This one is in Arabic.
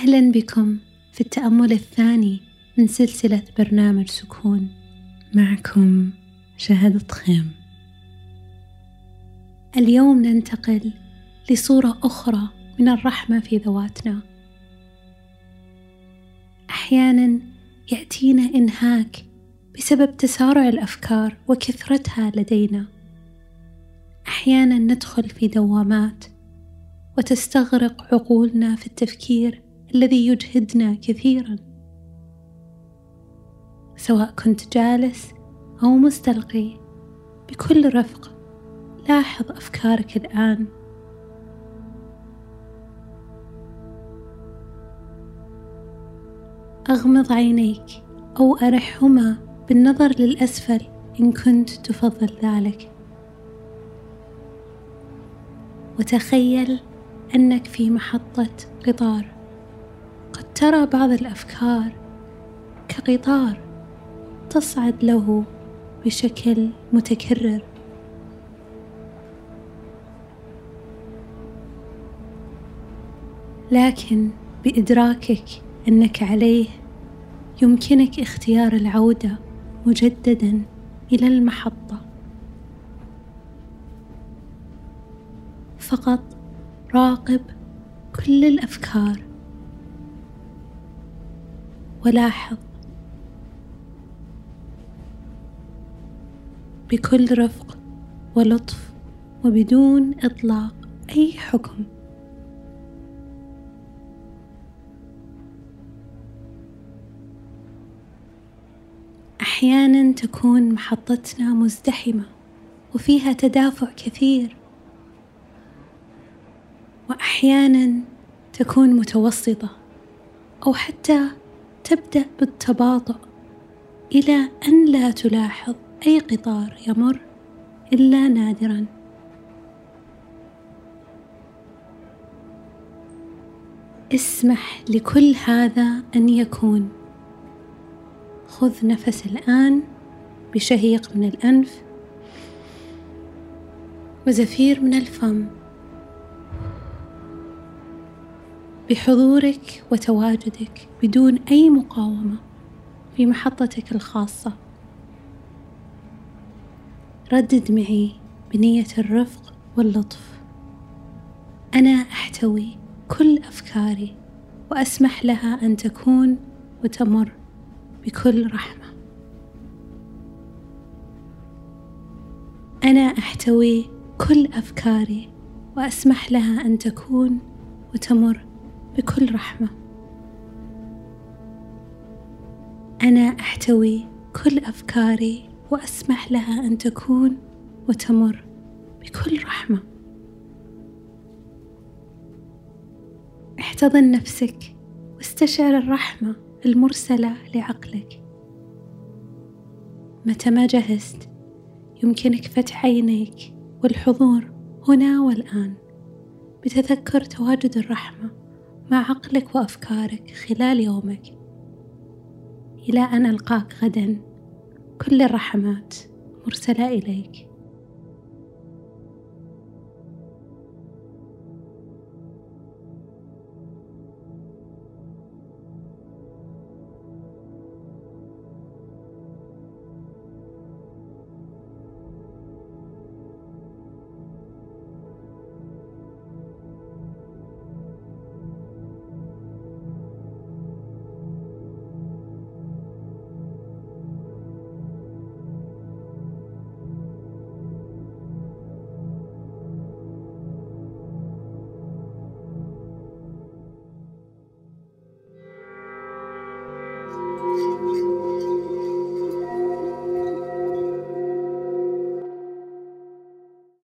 أهلا بكم في التأمل الثاني من سلسلة برنامج سكون. معكم شهد خيم اليوم ننتقل لصورة أخرى من الرحمة في ذواتنا. أحيانا يأتينا إنهاك بسبب تسارع الأفكار وكثرتها لدينا. أحيانا ندخل في دوامات وتستغرق عقولنا في التفكير الذي يجهدنا كثيرا. سواء كنت جالس أو مستلقي بكل رفق لاحظ أفكارك الآن. أغمض عينيك أو أرحهما بالنظر للأسفل إن كنت تفضل ذلك. وتخيل أنك في محطة قطار قد ترى بعض الأفكار كقطار تصعد له بشكل متكرر. لكن بإدراكك أنك عليه يمكنك اختيار العودة مجددا إلى المحطة. فقط راقب كل الأفكار ولاحظ بكل رفق ولطف وبدون إطلاق أي حكم. أحيانا تكون محطتنا مزدحمة وفيها تدافع كثير واحيانا تكون متوسطة أو حتى تبدأ بالتباطؤ إلى أن لا تلاحظ أي قطار يمر إلا نادرا. اسمح لكل هذا أن يكون. خذ نفس الآن بشهيق من الأنف وزفير من الفم. بحضورك وتواجدك بدون أي مقاومة في محطتك الخاصة. ردد معي بنية الرفق واللطف. أنا أحتوي كل أفكاري وأسمح لها أن تكون وتمر بكل رحمة. أنا أحتوي كل أفكاري وأسمح لها أن تكون وتمر بكل رحمة. أنا أحتوي كل أفكاري وأسمح لها أن تكون وتمر بكل رحمة. احتضن نفسك واستشعر الرحمة المرسلة لعقلك. متى ما جهزت يمكنك فتح عينيك والحضور هنا والآن. بتذكر تواجد الرحمة. مع عقلك وأفكارك خلال يومك. إلى أن ألقاك غدا. كل الرحمات مرسلة إليك.